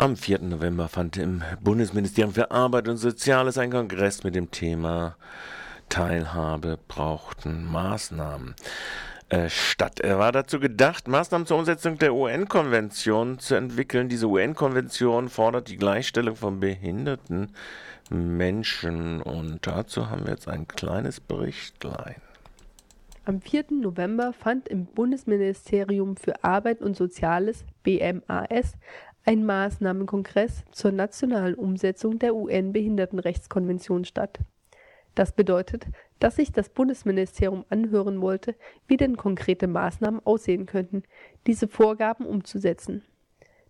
Am 4. November fand im Bundesministerium für Arbeit und Soziales ein Kongress mit dem Thema Teilhabe brauchten Maßnahmen äh, statt. Er war dazu gedacht, Maßnahmen zur Umsetzung der UN-Konvention zu entwickeln. Diese UN-Konvention fordert die Gleichstellung von behinderten Menschen und dazu haben wir jetzt ein kleines Berichtlein. Am 4. November fand im Bundesministerium für Arbeit und Soziales BMAS ein Maßnahmenkongress zur nationalen Umsetzung der UN-Behindertenrechtskonvention statt. Das bedeutet, dass sich das Bundesministerium anhören wollte, wie denn konkrete Maßnahmen aussehen könnten, diese Vorgaben umzusetzen.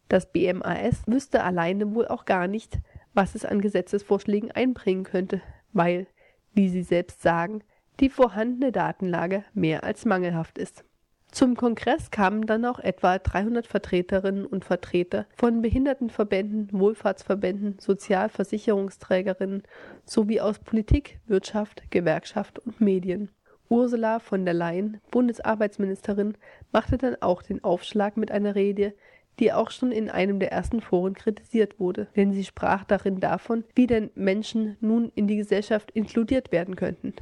Das BMAS wüsste alleine wohl auch gar nicht, was es an Gesetzesvorschlägen einbringen könnte, weil, wie Sie selbst sagen, die vorhandene Datenlage mehr als mangelhaft ist. Zum Kongress kamen dann auch etwa 300 Vertreterinnen und Vertreter von Behindertenverbänden, Wohlfahrtsverbänden, Sozialversicherungsträgerinnen sowie aus Politik, Wirtschaft, Gewerkschaft und Medien. Ursula von der Leyen, Bundesarbeitsministerin, machte dann auch den Aufschlag mit einer Rede, die auch schon in einem der ersten Foren kritisiert wurde, denn sie sprach darin davon, wie denn Menschen nun in die Gesellschaft inkludiert werden könnten.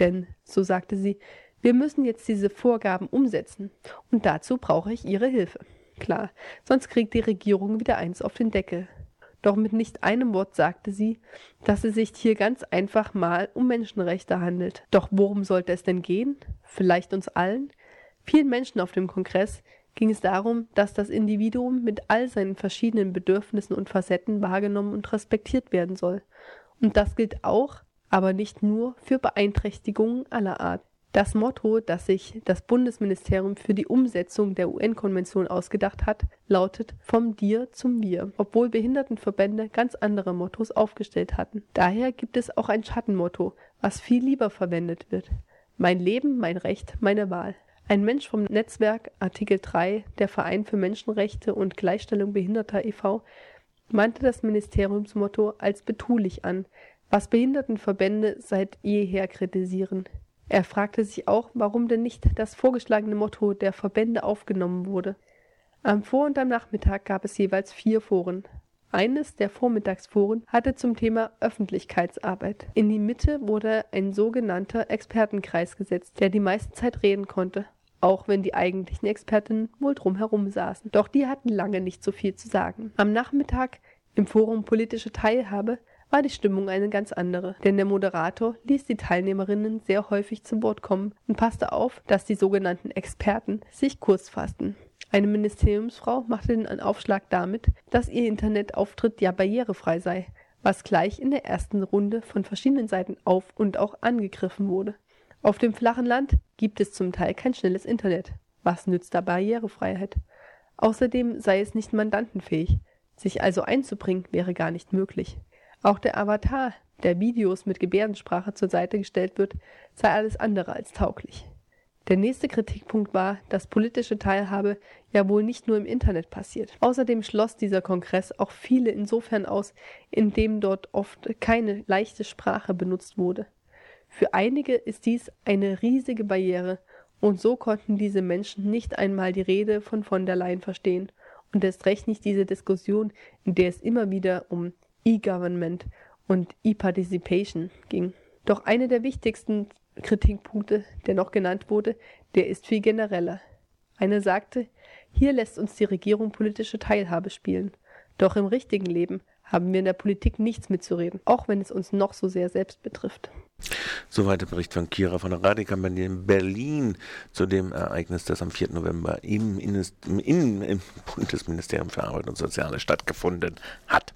Denn, so sagte sie, wir müssen jetzt diese Vorgaben umsetzen und dazu brauche ich Ihre Hilfe. Klar, sonst kriegt die Regierung wieder eins auf den Deckel. Doch mit nicht einem Wort sagte sie, dass es sich hier ganz einfach mal um Menschenrechte handelt. Doch worum sollte es denn gehen? Vielleicht uns allen? Vielen Menschen auf dem Kongress ging es darum, dass das Individuum mit all seinen verschiedenen Bedürfnissen und Facetten wahrgenommen und respektiert werden soll. Und das gilt auch, aber nicht nur für Beeinträchtigungen aller Art. Das Motto, das sich das Bundesministerium für die Umsetzung der UN-Konvention ausgedacht hat, lautet Vom Dir zum Wir, obwohl Behindertenverbände ganz andere Mottos aufgestellt hatten. Daher gibt es auch ein Schattenmotto, was viel lieber verwendet wird. Mein Leben, mein Recht, meine Wahl. Ein Mensch vom Netzwerk Artikel 3, der Verein für Menschenrechte und Gleichstellung Behinderter e.V., meinte das Ministeriumsmotto als betulich an, was Behindertenverbände seit jeher kritisieren. Er fragte sich auch, warum denn nicht das vorgeschlagene Motto der Verbände aufgenommen wurde. Am Vor- und am Nachmittag gab es jeweils vier Foren. Eines der Vormittagsforen hatte zum Thema Öffentlichkeitsarbeit. In die Mitte wurde ein sogenannter Expertenkreis gesetzt, der die meiste Zeit reden konnte, auch wenn die eigentlichen Expertinnen wohl drumherum saßen. Doch die hatten lange nicht so viel zu sagen. Am Nachmittag im Forum Politische Teilhabe war die Stimmung eine ganz andere, denn der Moderator ließ die Teilnehmerinnen sehr häufig zu Wort kommen und passte auf, dass die sogenannten Experten sich kurz fassten. Eine Ministeriumsfrau machte den Aufschlag damit, dass ihr Internetauftritt ja barrierefrei sei, was gleich in der ersten Runde von verschiedenen Seiten auf und auch angegriffen wurde. Auf dem flachen Land gibt es zum Teil kein schnelles Internet. Was nützt da Barrierefreiheit? Außerdem sei es nicht mandantenfähig. Sich also einzubringen wäre gar nicht möglich. Auch der Avatar, der Videos mit Gebärdensprache zur Seite gestellt wird, sei alles andere als tauglich. Der nächste Kritikpunkt war, dass politische Teilhabe ja wohl nicht nur im Internet passiert. Außerdem schloss dieser Kongress auch viele insofern aus, indem dort oft keine leichte Sprache benutzt wurde. Für einige ist dies eine riesige Barriere, und so konnten diese Menschen nicht einmal die Rede von von der Leyen verstehen und erst recht nicht diese Diskussion, in der es immer wieder um E-Government und E-Participation ging. Doch einer der wichtigsten Kritikpunkte, der noch genannt wurde, der ist viel genereller. Einer sagte, hier lässt uns die Regierung politische Teilhabe spielen. Doch im richtigen Leben haben wir in der Politik nichts mitzureden, auch wenn es uns noch so sehr selbst betrifft. Soweit der Bericht von Kira von der Radikampagne in Berlin zu dem Ereignis, das am 4. November im, im, im Bundesministerium für Arbeit und Soziales stattgefunden hat.